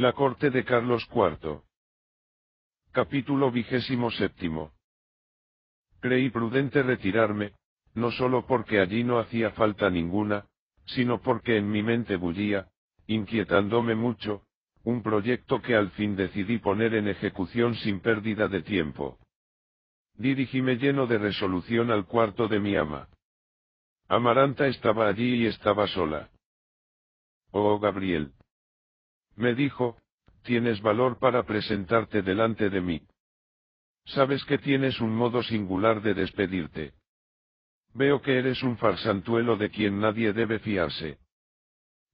La corte de Carlos IV. Capítulo vigésimo séptimo. Creí prudente retirarme, no solo porque allí no hacía falta ninguna, sino porque en mi mente bullía, inquietándome mucho, un proyecto que al fin decidí poner en ejecución sin pérdida de tiempo. Dirigíme lleno de resolución al cuarto de mi ama. Amaranta estaba allí y estaba sola. Oh Gabriel, me dijo, tienes valor para presentarte delante de mí. Sabes que tienes un modo singular de despedirte. Veo que eres un farsantuelo de quien nadie debe fiarse.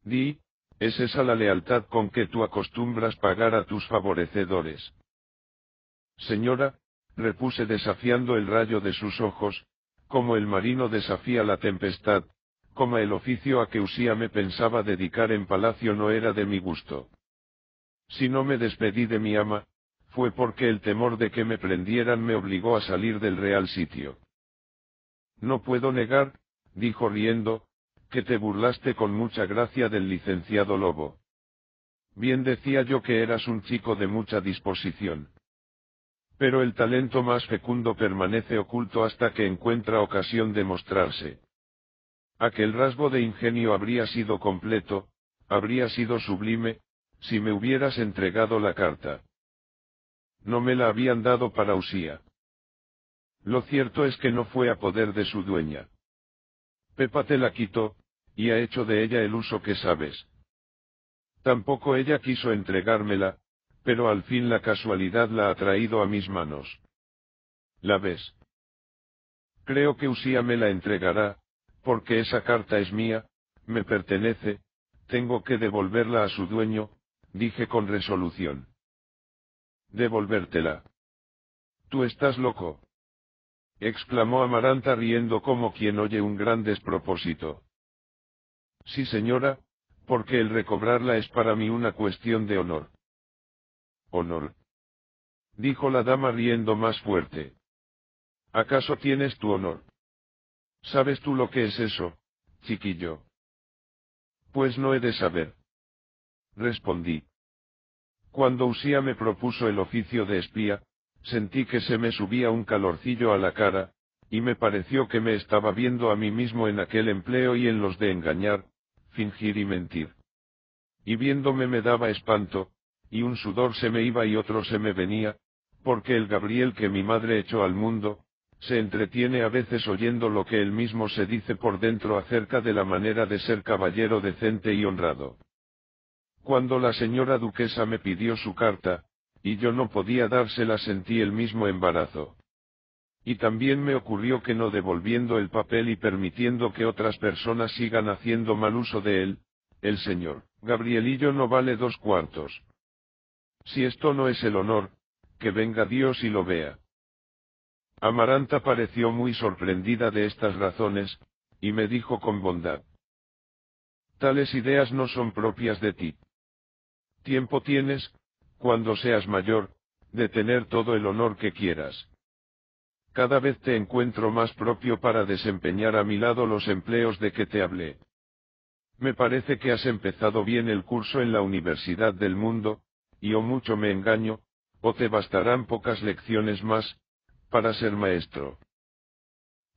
Di, ¿es esa la lealtad con que tú acostumbras pagar a tus favorecedores? Señora, repuse desafiando el rayo de sus ojos, como el marino desafía la tempestad, como el oficio a que Usía me pensaba dedicar en palacio no era de mi gusto. Si no me despedí de mi ama, fue porque el temor de que me prendieran me obligó a salir del real sitio. No puedo negar, dijo riendo, que te burlaste con mucha gracia del licenciado Lobo. Bien decía yo que eras un chico de mucha disposición. Pero el talento más fecundo permanece oculto hasta que encuentra ocasión de mostrarse. Aquel rasgo de ingenio habría sido completo, habría sido sublime, si me hubieras entregado la carta. No me la habían dado para Usía. Lo cierto es que no fue a poder de su dueña. Pepa te la quitó, y ha hecho de ella el uso que sabes. Tampoco ella quiso entregármela, pero al fin la casualidad la ha traído a mis manos. ¿La ves? Creo que Usía me la entregará, porque esa carta es mía, me pertenece, tengo que devolverla a su dueño, dije con resolución. Devolvértela. Tú estás loco. exclamó Amaranta riendo como quien oye un gran despropósito. Sí señora, porque el recobrarla es para mí una cuestión de honor. Honor. Dijo la dama riendo más fuerte. ¿Acaso tienes tu honor? ¿Sabes tú lo que es eso, chiquillo? Pues no he de saber. Respondí. Cuando Usía me propuso el oficio de espía, sentí que se me subía un calorcillo a la cara, y me pareció que me estaba viendo a mí mismo en aquel empleo y en los de engañar, fingir y mentir. Y viéndome me daba espanto, y un sudor se me iba y otro se me venía, porque el Gabriel que mi madre echó al mundo, se entretiene a veces oyendo lo que él mismo se dice por dentro acerca de la manera de ser caballero decente y honrado. Cuando la señora duquesa me pidió su carta, y yo no podía dársela sentí el mismo embarazo. Y también me ocurrió que no devolviendo el papel y permitiendo que otras personas sigan haciendo mal uso de él, el señor Gabrielillo no vale dos cuartos. Si esto no es el honor, que venga Dios y lo vea. Amaranta pareció muy sorprendida de estas razones, y me dijo con bondad. Tales ideas no son propias de ti. Tiempo tienes, cuando seas mayor, de tener todo el honor que quieras. Cada vez te encuentro más propio para desempeñar a mi lado los empleos de que te hablé. Me parece que has empezado bien el curso en la Universidad del Mundo, y o mucho me engaño, o te bastarán pocas lecciones más, para ser maestro.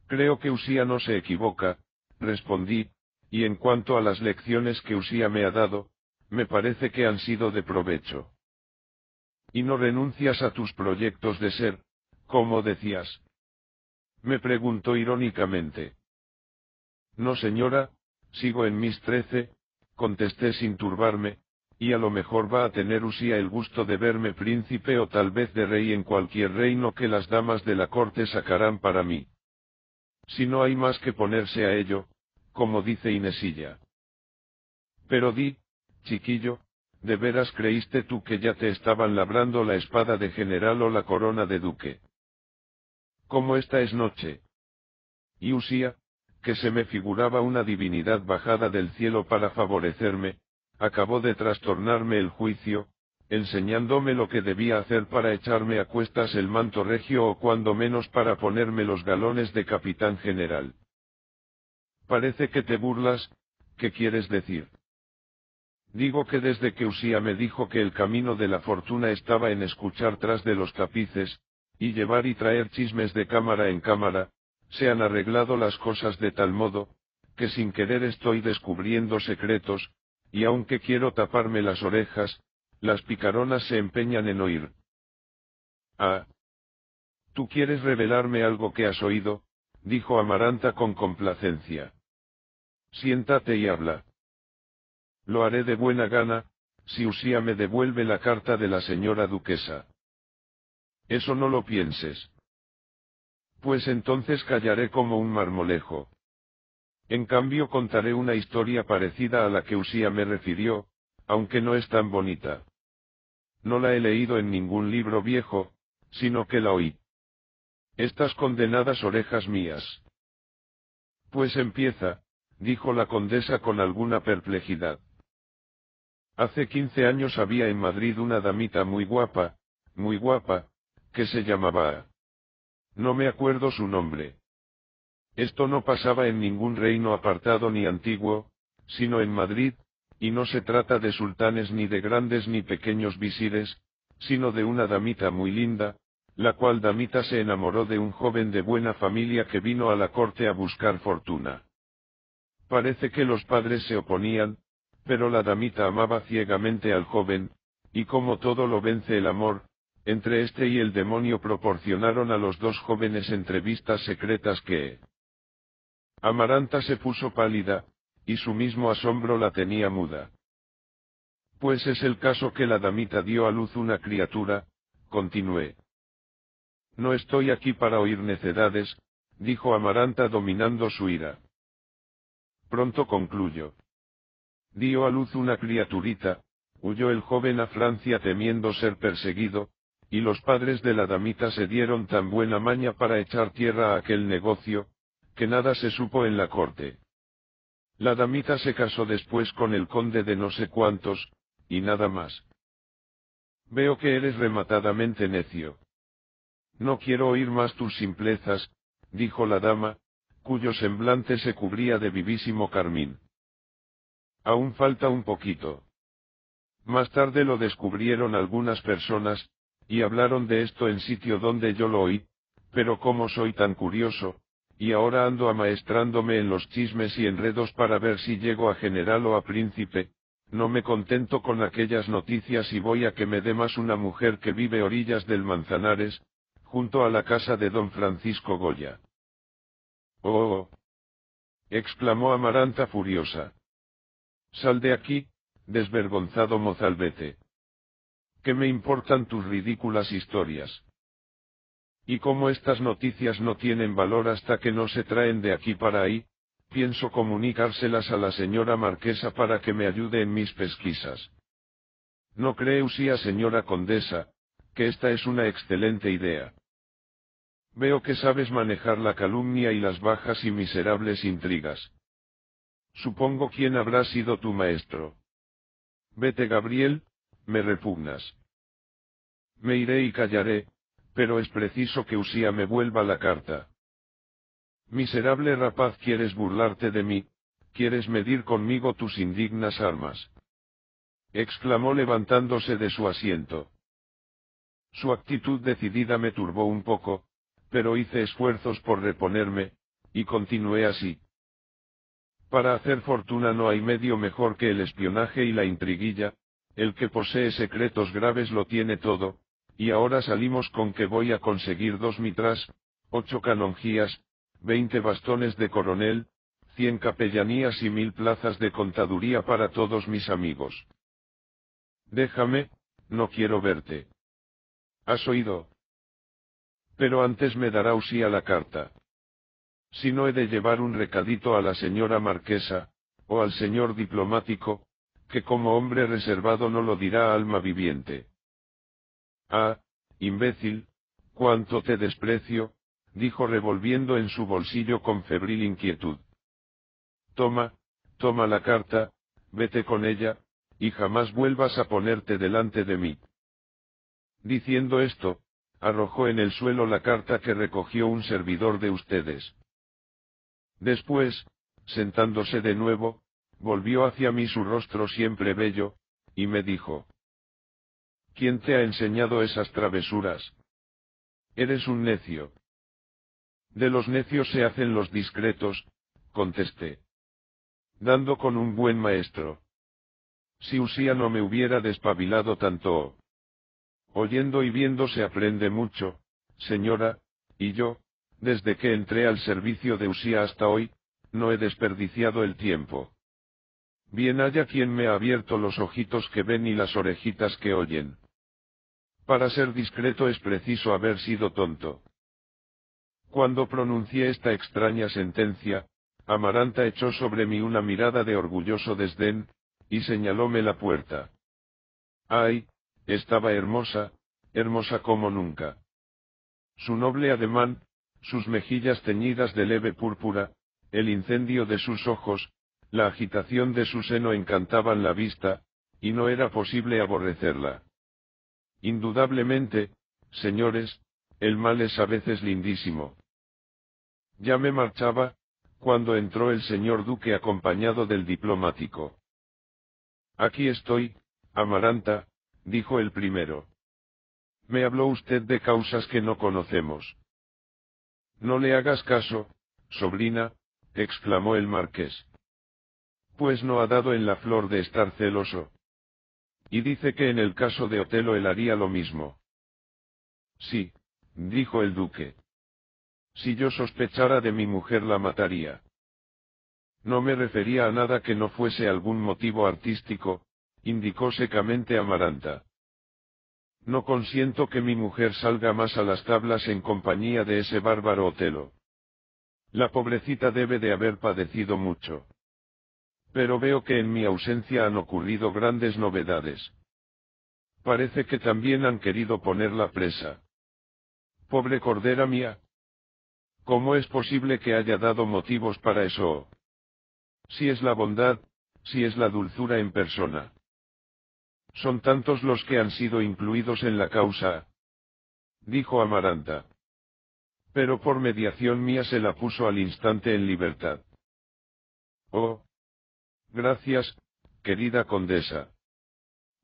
Creo que Usía no se equivoca, respondí, y en cuanto a las lecciones que Usía me ha dado, me parece que han sido de provecho. Y no renuncias a tus proyectos de ser, como decías. Me preguntó irónicamente. No señora, sigo en mis trece, contesté sin turbarme, y a lo mejor va a tener Usía el gusto de verme príncipe o tal vez de rey en cualquier reino que las damas de la corte sacarán para mí. Si no hay más que ponerse a ello, como dice Inesilla. Pero di, chiquillo, ¿de veras creíste tú que ya te estaban labrando la espada de general o la corona de duque? Como esta es noche. Y Usía, que se me figuraba una divinidad bajada del cielo para favorecerme, acabó de trastornarme el juicio, enseñándome lo que debía hacer para echarme a cuestas el manto regio o cuando menos para ponerme los galones de capitán general. Parece que te burlas, ¿qué quieres decir? Digo que desde que Usía me dijo que el camino de la fortuna estaba en escuchar tras de los tapices, y llevar y traer chismes de cámara en cámara, se han arreglado las cosas de tal modo, que sin querer estoy descubriendo secretos, y aunque quiero taparme las orejas, las picaronas se empeñan en oír. Ah. ¿Tú quieres revelarme algo que has oído? dijo Amaranta con complacencia. Siéntate y habla. Lo haré de buena gana, si Usía me devuelve la carta de la señora duquesa. Eso no lo pienses. Pues entonces callaré como un marmolejo. En cambio contaré una historia parecida a la que Usía me refirió, aunque no es tan bonita. No la he leído en ningún libro viejo, sino que la oí. Estas condenadas orejas mías. Pues empieza, dijo la condesa con alguna perplejidad. Hace quince años había en Madrid una damita muy guapa, muy guapa, que se llamaba... No me acuerdo su nombre. Esto no pasaba en ningún reino apartado ni antiguo, sino en Madrid, y no se trata de sultanes ni de grandes ni pequeños visires, sino de una damita muy linda, la cual damita se enamoró de un joven de buena familia que vino a la corte a buscar fortuna. Parece que los padres se oponían, pero la damita amaba ciegamente al joven, y como todo lo vence el amor, entre este y el demonio proporcionaron a los dos jóvenes entrevistas secretas que, Amaranta se puso pálida, y su mismo asombro la tenía muda. Pues es el caso que la damita dio a luz una criatura, continué. No estoy aquí para oír necedades, dijo Amaranta dominando su ira. Pronto concluyo. Dio a luz una criaturita, huyó el joven a Francia temiendo ser perseguido, y los padres de la damita se dieron tan buena maña para echar tierra a aquel negocio, que nada se supo en la corte. La damita se casó después con el conde de no sé cuántos, y nada más. Veo que eres rematadamente necio. No quiero oír más tus simplezas, dijo la dama, cuyo semblante se cubría de vivísimo carmín. Aún falta un poquito. Más tarde lo descubrieron algunas personas, y hablaron de esto en sitio donde yo lo oí, pero como soy tan curioso, y ahora ando amaestrándome en los chismes y enredos para ver si llego a general o a príncipe, no me contento con aquellas noticias y voy a que me dé más una mujer que vive orillas del Manzanares, junto a la casa de don Francisco Goya. Oh, oh, oh. exclamó Amaranta furiosa. Sal de aquí, desvergonzado mozalbete. ¿Qué me importan tus ridículas historias? Y como estas noticias no tienen valor hasta que no se traen de aquí para ahí, pienso comunicárselas a la señora marquesa para que me ayude en mis pesquisas. ¿No cree usía señora condesa, que esta es una excelente idea? Veo que sabes manejar la calumnia y las bajas y miserables intrigas. Supongo quién habrá sido tu maestro. Vete Gabriel, me repugnas. Me iré y callaré, pero es preciso que Usía me vuelva la carta. Miserable rapaz, quieres burlarte de mí, quieres medir conmigo tus indignas armas. exclamó levantándose de su asiento. Su actitud decidida me turbó un poco, pero hice esfuerzos por reponerme, y continué así. Para hacer fortuna no hay medio mejor que el espionaje y la intriguilla, el que posee secretos graves lo tiene todo, y ahora salimos con que voy a conseguir dos mitras, ocho canonjías, veinte bastones de coronel, cien capellanías y mil plazas de contaduría para todos mis amigos. Déjame, no quiero verte. ¿Has oído? Pero antes me dará usía la carta. Si no he de llevar un recadito a la señora marquesa, o al señor diplomático, que como hombre reservado no lo dirá alma viviente. Ah, imbécil, cuánto te desprecio, dijo revolviendo en su bolsillo con febril inquietud. Toma, toma la carta, vete con ella, y jamás vuelvas a ponerte delante de mí. Diciendo esto, arrojó en el suelo la carta que recogió un servidor de ustedes. Después, sentándose de nuevo, volvió hacia mí su rostro siempre bello, y me dijo, ¿Quién te ha enseñado esas travesuras? Eres un necio. De los necios se hacen los discretos, contesté. Dando con un buen maestro. Si Usía no me hubiera despabilado tanto. Oyendo y viendo se aprende mucho, señora, y yo, desde que entré al servicio de Usía hasta hoy, no he desperdiciado el tiempo. Bien haya quien me ha abierto los ojitos que ven y las orejitas que oyen. Para ser discreto es preciso haber sido tonto. Cuando pronuncié esta extraña sentencia, Amaranta echó sobre mí una mirada de orgulloso desdén, y señalóme la puerta. Ay, estaba hermosa, hermosa como nunca. Su noble ademán, sus mejillas teñidas de leve púrpura, el incendio de sus ojos, la agitación de su seno encantaban la vista, y no era posible aborrecerla. Indudablemente, señores, el mal es a veces lindísimo. Ya me marchaba, cuando entró el señor duque acompañado del diplomático. Aquí estoy, Amaranta, dijo el primero. Me habló usted de causas que no conocemos. No le hagas caso, sobrina, exclamó el marqués. Pues no ha dado en la flor de estar celoso. Y dice que en el caso de Otelo él haría lo mismo. Sí, dijo el duque. Si yo sospechara de mi mujer la mataría. No me refería a nada que no fuese algún motivo artístico, indicó secamente Amaranta. No consiento que mi mujer salga más a las tablas en compañía de ese bárbaro Otelo. La pobrecita debe de haber padecido mucho. Pero veo que en mi ausencia han ocurrido grandes novedades. Parece que también han querido ponerla presa. Pobre cordera mía. ¿Cómo es posible que haya dado motivos para eso? Si es la bondad, si es la dulzura en persona. Son tantos los que han sido incluidos en la causa. Dijo Amaranta. Pero por mediación mía se la puso al instante en libertad. Oh, Gracias, querida condesa.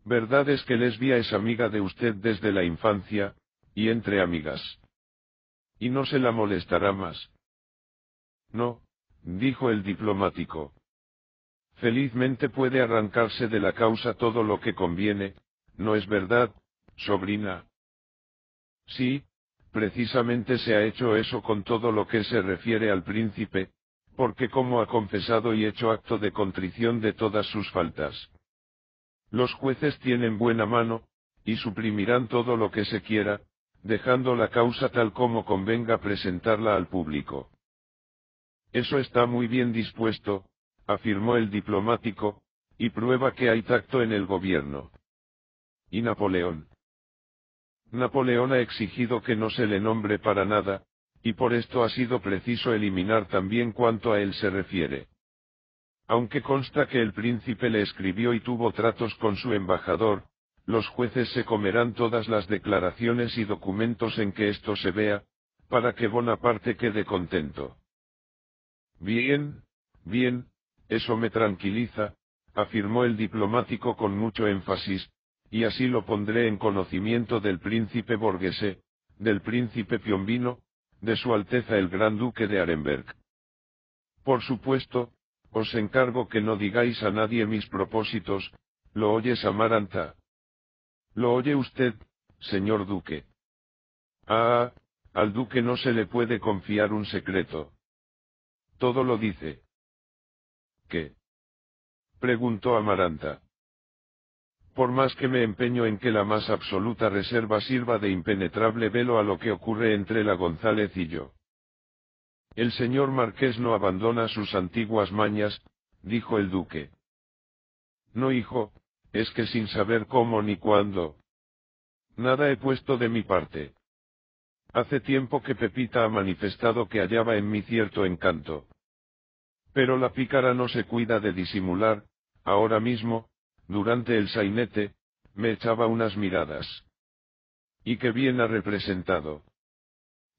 Verdad es que Lesbia es amiga de usted desde la infancia, y entre amigas. Y no se la molestará más. No, dijo el diplomático. Felizmente puede arrancarse de la causa todo lo que conviene, ¿no es verdad, sobrina? Sí, precisamente se ha hecho eso con todo lo que se refiere al príncipe, porque como ha confesado y hecho acto de contrición de todas sus faltas. Los jueces tienen buena mano, y suprimirán todo lo que se quiera, dejando la causa tal como convenga presentarla al público. Eso está muy bien dispuesto, afirmó el diplomático, y prueba que hay tacto en el gobierno. ¿Y Napoleón? Napoleón ha exigido que no se le nombre para nada, y por esto ha sido preciso eliminar también cuanto a él se refiere. Aunque consta que el príncipe le escribió y tuvo tratos con su embajador, los jueces se comerán todas las declaraciones y documentos en que esto se vea, para que Bonaparte quede contento. Bien, bien, eso me tranquiliza, afirmó el diplomático con mucho énfasis, y así lo pondré en conocimiento del príncipe Borghese, del príncipe Piombino, de Su Alteza el Gran Duque de Arenberg. Por supuesto, os encargo que no digáis a nadie mis propósitos, ¿lo oyes Amaranta? ¿Lo oye usted, señor Duque? Ah, al Duque no se le puede confiar un secreto. Todo lo dice. ¿Qué? preguntó Amaranta por más que me empeño en que la más absoluta reserva sirva de impenetrable velo a lo que ocurre entre la González y yo. El señor marqués no abandona sus antiguas mañas, dijo el duque. No, hijo, es que sin saber cómo ni cuándo. Nada he puesto de mi parte. Hace tiempo que Pepita ha manifestado que hallaba en mí cierto encanto. Pero la pícara no se cuida de disimular, ahora mismo, durante el sainete, me echaba unas miradas. Y qué bien ha representado.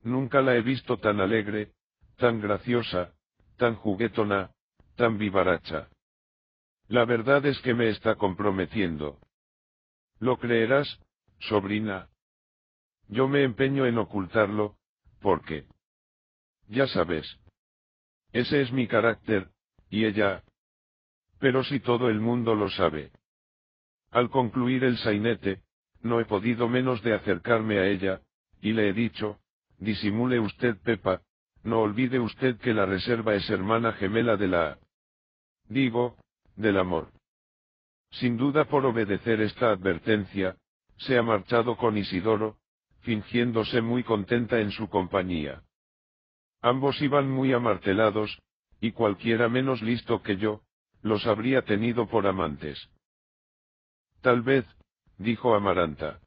Nunca la he visto tan alegre, tan graciosa, tan juguetona, tan vivaracha. La verdad es que me está comprometiendo. ¿Lo creerás, sobrina? Yo me empeño en ocultarlo, porque... Ya sabes. Ese es mi carácter, y ella... Pero si todo el mundo lo sabe. Al concluir el sainete, no he podido menos de acercarme a ella, y le he dicho, disimule usted Pepa, no olvide usted que la reserva es hermana gemela de la... Digo, del amor. Sin duda por obedecer esta advertencia, se ha marchado con Isidoro, fingiéndose muy contenta en su compañía. Ambos iban muy amartelados, y cualquiera menos listo que yo, los habría tenido por amantes. Tal vez, dijo Amaranta.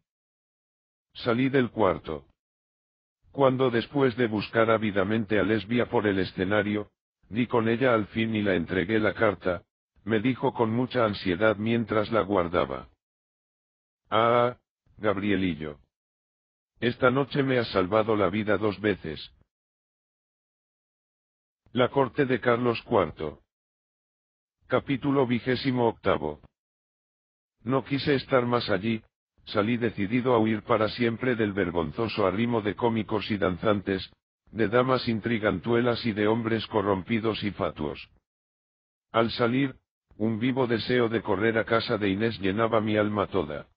Salí del cuarto. Cuando después de buscar ávidamente a Lesbia por el escenario, di con ella al fin y la entregué la carta, me dijo con mucha ansiedad mientras la guardaba. Ah, Gabrielillo. Esta noche me has salvado la vida dos veces. La corte de Carlos IV. Capítulo vigésimo. No quise estar más allí, salí decidido a huir para siempre del vergonzoso arrimo de cómicos y danzantes, de damas intrigantuelas y de hombres corrompidos y fatuos. Al salir, un vivo deseo de correr a casa de Inés llenaba mi alma toda.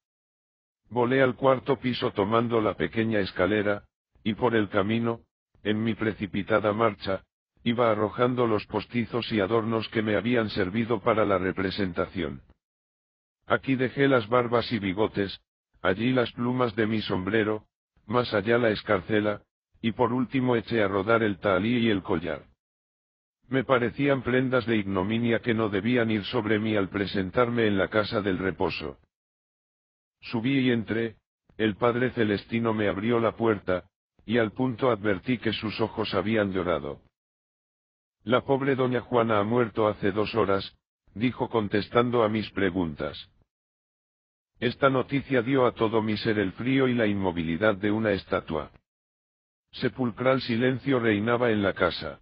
Volé al cuarto piso tomando la pequeña escalera, y por el camino, en mi precipitada marcha, iba arrojando los postizos y adornos que me habían servido para la representación. Aquí dejé las barbas y bigotes, allí las plumas de mi sombrero, más allá la escarcela, y por último eché a rodar el talí y el collar. Me parecían prendas de ignominia que no debían ir sobre mí al presentarme en la casa del reposo. Subí y entré, el Padre Celestino me abrió la puerta, y al punto advertí que sus ojos habían llorado. La pobre doña Juana ha muerto hace dos horas, dijo contestando a mis preguntas. Esta noticia dio a todo mi ser el frío y la inmovilidad de una estatua. Sepulcral silencio reinaba en la casa.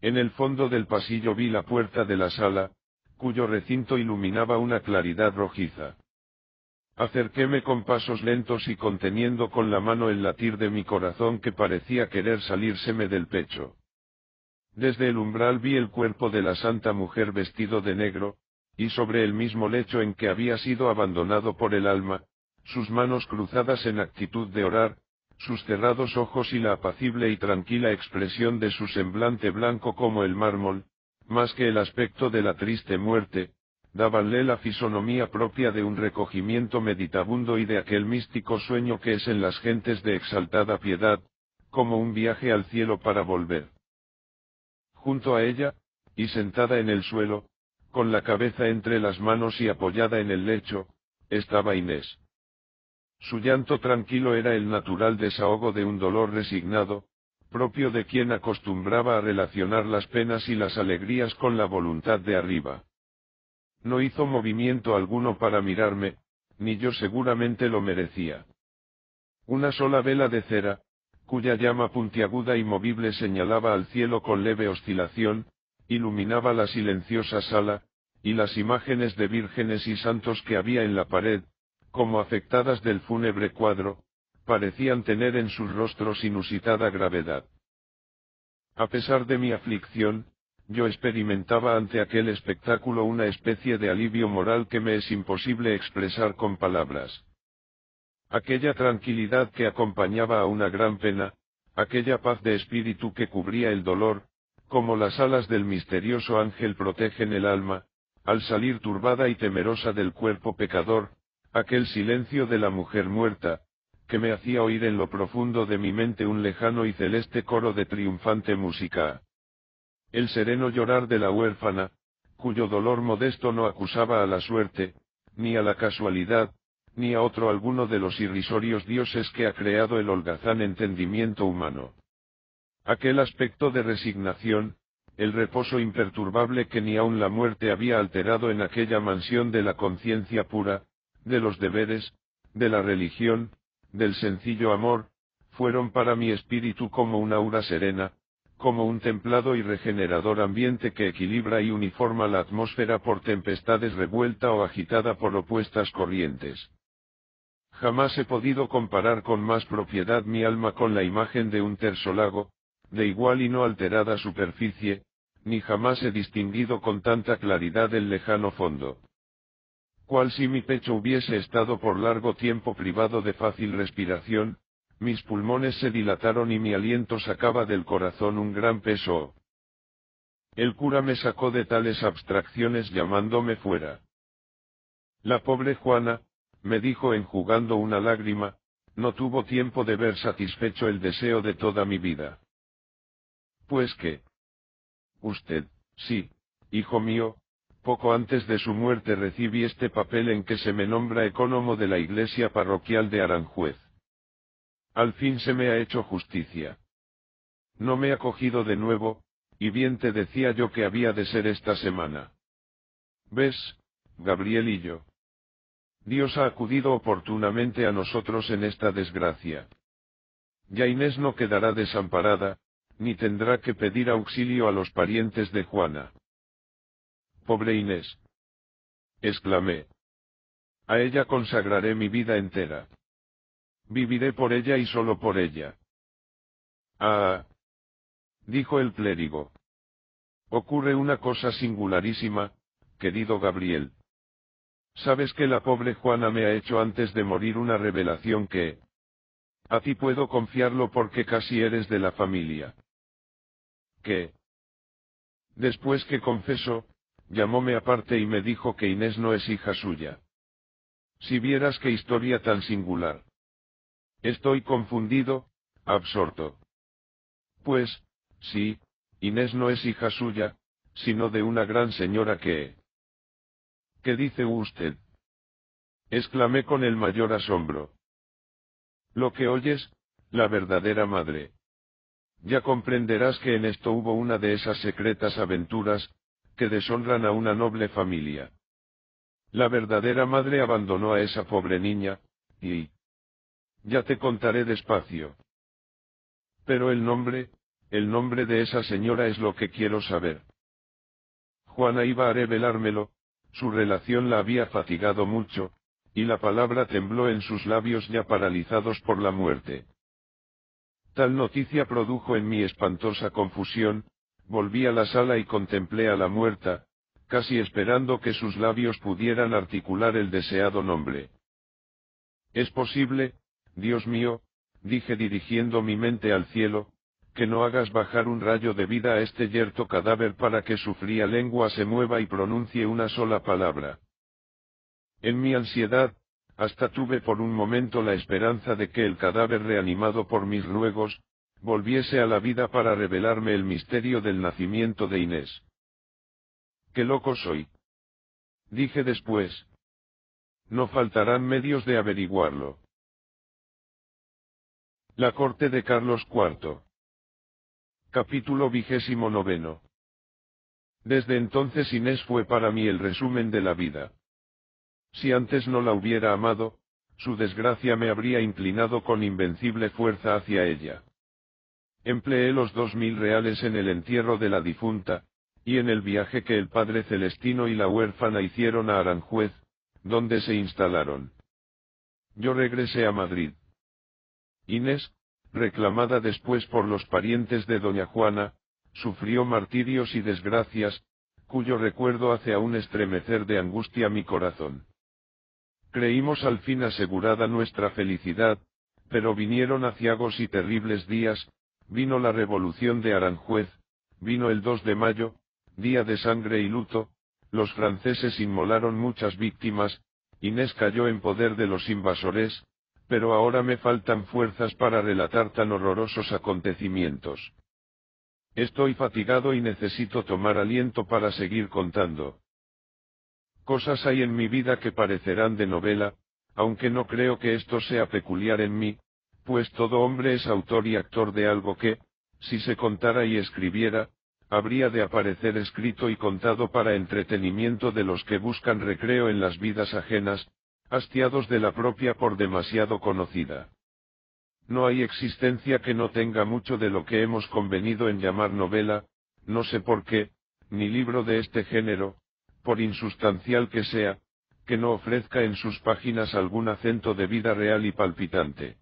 En el fondo del pasillo vi la puerta de la sala, cuyo recinto iluminaba una claridad rojiza. Acerquéme con pasos lentos y conteniendo con la mano el latir de mi corazón que parecía querer salírseme del pecho. Desde el umbral vi el cuerpo de la santa mujer vestido de negro, y sobre el mismo lecho en que había sido abandonado por el alma, sus manos cruzadas en actitud de orar, sus cerrados ojos y la apacible y tranquila expresión de su semblante blanco como el mármol, más que el aspecto de la triste muerte, dábanle la fisonomía propia de un recogimiento meditabundo y de aquel místico sueño que es en las gentes de exaltada piedad, como un viaje al cielo para volver. Junto a ella, y sentada en el suelo, con la cabeza entre las manos y apoyada en el lecho, estaba Inés. Su llanto tranquilo era el natural desahogo de un dolor resignado, propio de quien acostumbraba a relacionar las penas y las alegrías con la voluntad de arriba. No hizo movimiento alguno para mirarme, ni yo seguramente lo merecía. Una sola vela de cera, cuya llama puntiaguda y movible señalaba al cielo con leve oscilación, iluminaba la silenciosa sala, y las imágenes de vírgenes y santos que había en la pared, como afectadas del fúnebre cuadro, parecían tener en sus rostros inusitada gravedad. A pesar de mi aflicción, yo experimentaba ante aquel espectáculo una especie de alivio moral que me es imposible expresar con palabras. Aquella tranquilidad que acompañaba a una gran pena, aquella paz de espíritu que cubría el dolor, como las alas del misterioso ángel protegen el alma, al salir turbada y temerosa del cuerpo pecador, aquel silencio de la mujer muerta, que me hacía oír en lo profundo de mi mente un lejano y celeste coro de triunfante música. El sereno llorar de la huérfana, cuyo dolor modesto no acusaba a la suerte, ni a la casualidad, ni a otro alguno de los irrisorios dioses que ha creado el holgazán entendimiento humano. Aquel aspecto de resignación, el reposo imperturbable que ni aun la muerte había alterado en aquella mansión de la conciencia pura, de los deberes, de la religión, del sencillo amor, fueron para mi espíritu como una aura serena, como un templado y regenerador ambiente que equilibra y uniforma la atmósfera por tempestades revuelta o agitada por opuestas corrientes. Jamás he podido comparar con más propiedad mi alma con la imagen de un terso lago, de igual y no alterada superficie, ni jamás he distinguido con tanta claridad el lejano fondo. Cual si mi pecho hubiese estado por largo tiempo privado de fácil respiración, mis pulmones se dilataron y mi aliento sacaba del corazón un gran peso. El cura me sacó de tales abstracciones llamándome fuera. La pobre Juana, me dijo enjugando una lágrima, no tuvo tiempo de ver satisfecho el deseo de toda mi vida. Pues que. Usted, sí, hijo mío, poco antes de su muerte recibí este papel en que se me nombra ecónomo de la iglesia parroquial de Aranjuez. Al fin se me ha hecho justicia. No me ha cogido de nuevo, y bien te decía yo que había de ser esta semana. ¿Ves, Gabriel y yo? Dios ha acudido oportunamente a nosotros en esta desgracia. Ya Inés no quedará desamparada, ni tendrá que pedir auxilio a los parientes de Juana. Pobre Inés. exclamé. A ella consagraré mi vida entera. Viviré por ella y solo por ella. Ah. Dijo el clérigo. Ocurre una cosa singularísima, querido Gabriel. Sabes que la pobre Juana me ha hecho antes de morir una revelación que... A ti puedo confiarlo porque casi eres de la familia. ¿Qué? Después que confesó, llamóme aparte y me dijo que Inés no es hija suya. Si vieras qué historia tan singular. Estoy confundido, absorto. Pues, sí, Inés no es hija suya, sino de una gran señora que... ¿Qué dice usted? exclamé con el mayor asombro. Lo que oyes, la verdadera madre. Ya comprenderás que en esto hubo una de esas secretas aventuras, que deshonran a una noble familia. La verdadera madre abandonó a esa pobre niña, y, ya te contaré despacio. Pero el nombre, el nombre de esa señora es lo que quiero saber. Juana iba a revelármelo, su relación la había fatigado mucho, y la palabra tembló en sus labios ya paralizados por la muerte. Tal noticia produjo en mí espantosa confusión, volví a la sala y contemplé a la muerta, casi esperando que sus labios pudieran articular el deseado nombre. Es posible, Dios mío, dije dirigiendo mi mente al cielo, que no hagas bajar un rayo de vida a este yerto cadáver para que su fría lengua se mueva y pronuncie una sola palabra. En mi ansiedad, hasta tuve por un momento la esperanza de que el cadáver reanimado por mis ruegos, volviese a la vida para revelarme el misterio del nacimiento de Inés. ¡Qué loco soy! Dije después. No faltarán medios de averiguarlo. La corte de Carlos IV. Capítulo vigésimo noveno. Desde entonces Inés fue para mí el resumen de la vida. Si antes no la hubiera amado, su desgracia me habría inclinado con invencible fuerza hacia ella. Empleé los dos mil reales en el entierro de la difunta, y en el viaje que el padre Celestino y la huérfana hicieron a Aranjuez, donde se instalaron. Yo regresé a Madrid. Inés, reclamada después por los parientes de doña Juana, sufrió martirios y desgracias, cuyo recuerdo hace aún estremecer de angustia mi corazón. Creímos al fin asegurada nuestra felicidad, pero vinieron aciagos y terribles días, vino la revolución de Aranjuez, vino el 2 de mayo, día de sangre y luto, los franceses inmolaron muchas víctimas, Inés cayó en poder de los invasores, pero ahora me faltan fuerzas para relatar tan horrorosos acontecimientos. Estoy fatigado y necesito tomar aliento para seguir contando. Cosas hay en mi vida que parecerán de novela, aunque no creo que esto sea peculiar en mí, pues todo hombre es autor y actor de algo que, si se contara y escribiera, habría de aparecer escrito y contado para entretenimiento de los que buscan recreo en las vidas ajenas, hastiados de la propia por demasiado conocida. No hay existencia que no tenga mucho de lo que hemos convenido en llamar novela, no sé por qué, ni libro de este género, por insustancial que sea, que no ofrezca en sus páginas algún acento de vida real y palpitante.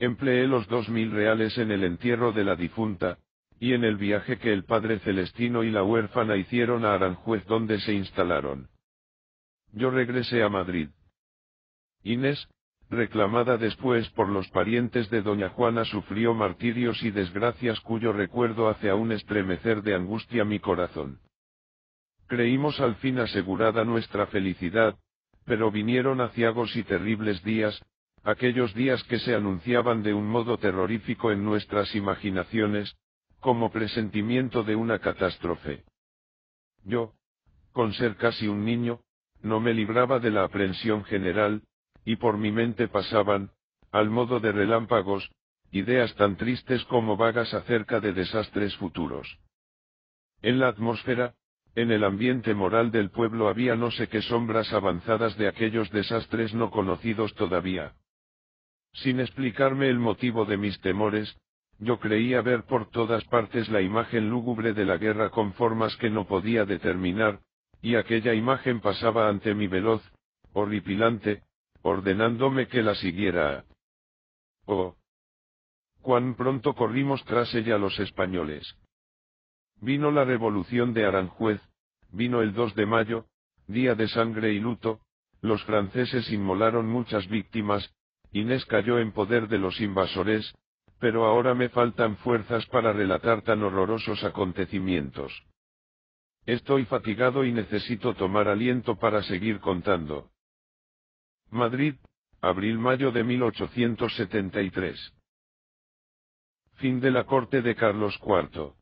Empleé los dos mil reales en el entierro de la difunta, y en el viaje que el padre Celestino y la huérfana hicieron a Aranjuez donde se instalaron. Yo regresé a Madrid. Inés, reclamada después por los parientes de doña Juana, sufrió martirios y desgracias cuyo recuerdo hace aún estremecer de angustia mi corazón. Creímos al fin asegurada nuestra felicidad, pero vinieron aciagos y terribles días, aquellos días que se anunciaban de un modo terrorífico en nuestras imaginaciones, como presentimiento de una catástrofe. Yo, con ser casi un niño, no me libraba de la aprensión general, y por mi mente pasaban, al modo de relámpagos, ideas tan tristes como vagas acerca de desastres futuros. En la atmósfera, en el ambiente moral del pueblo había no sé qué sombras avanzadas de aquellos desastres no conocidos todavía. Sin explicarme el motivo de mis temores, yo creía ver por todas partes la imagen lúgubre de la guerra con formas que no podía determinar, y aquella imagen pasaba ante mi veloz, horripilante, ordenándome que la siguiera. Oh. Cuán pronto corrimos tras ella los españoles. Vino la revolución de Aranjuez, vino el 2 de mayo, día de sangre y luto, los franceses inmolaron muchas víctimas, Inés cayó en poder de los invasores, pero ahora me faltan fuerzas para relatar tan horrorosos acontecimientos. Estoy fatigado y necesito tomar aliento para seguir contando. Madrid, abril-mayo de 1873. Fin de la corte de Carlos IV.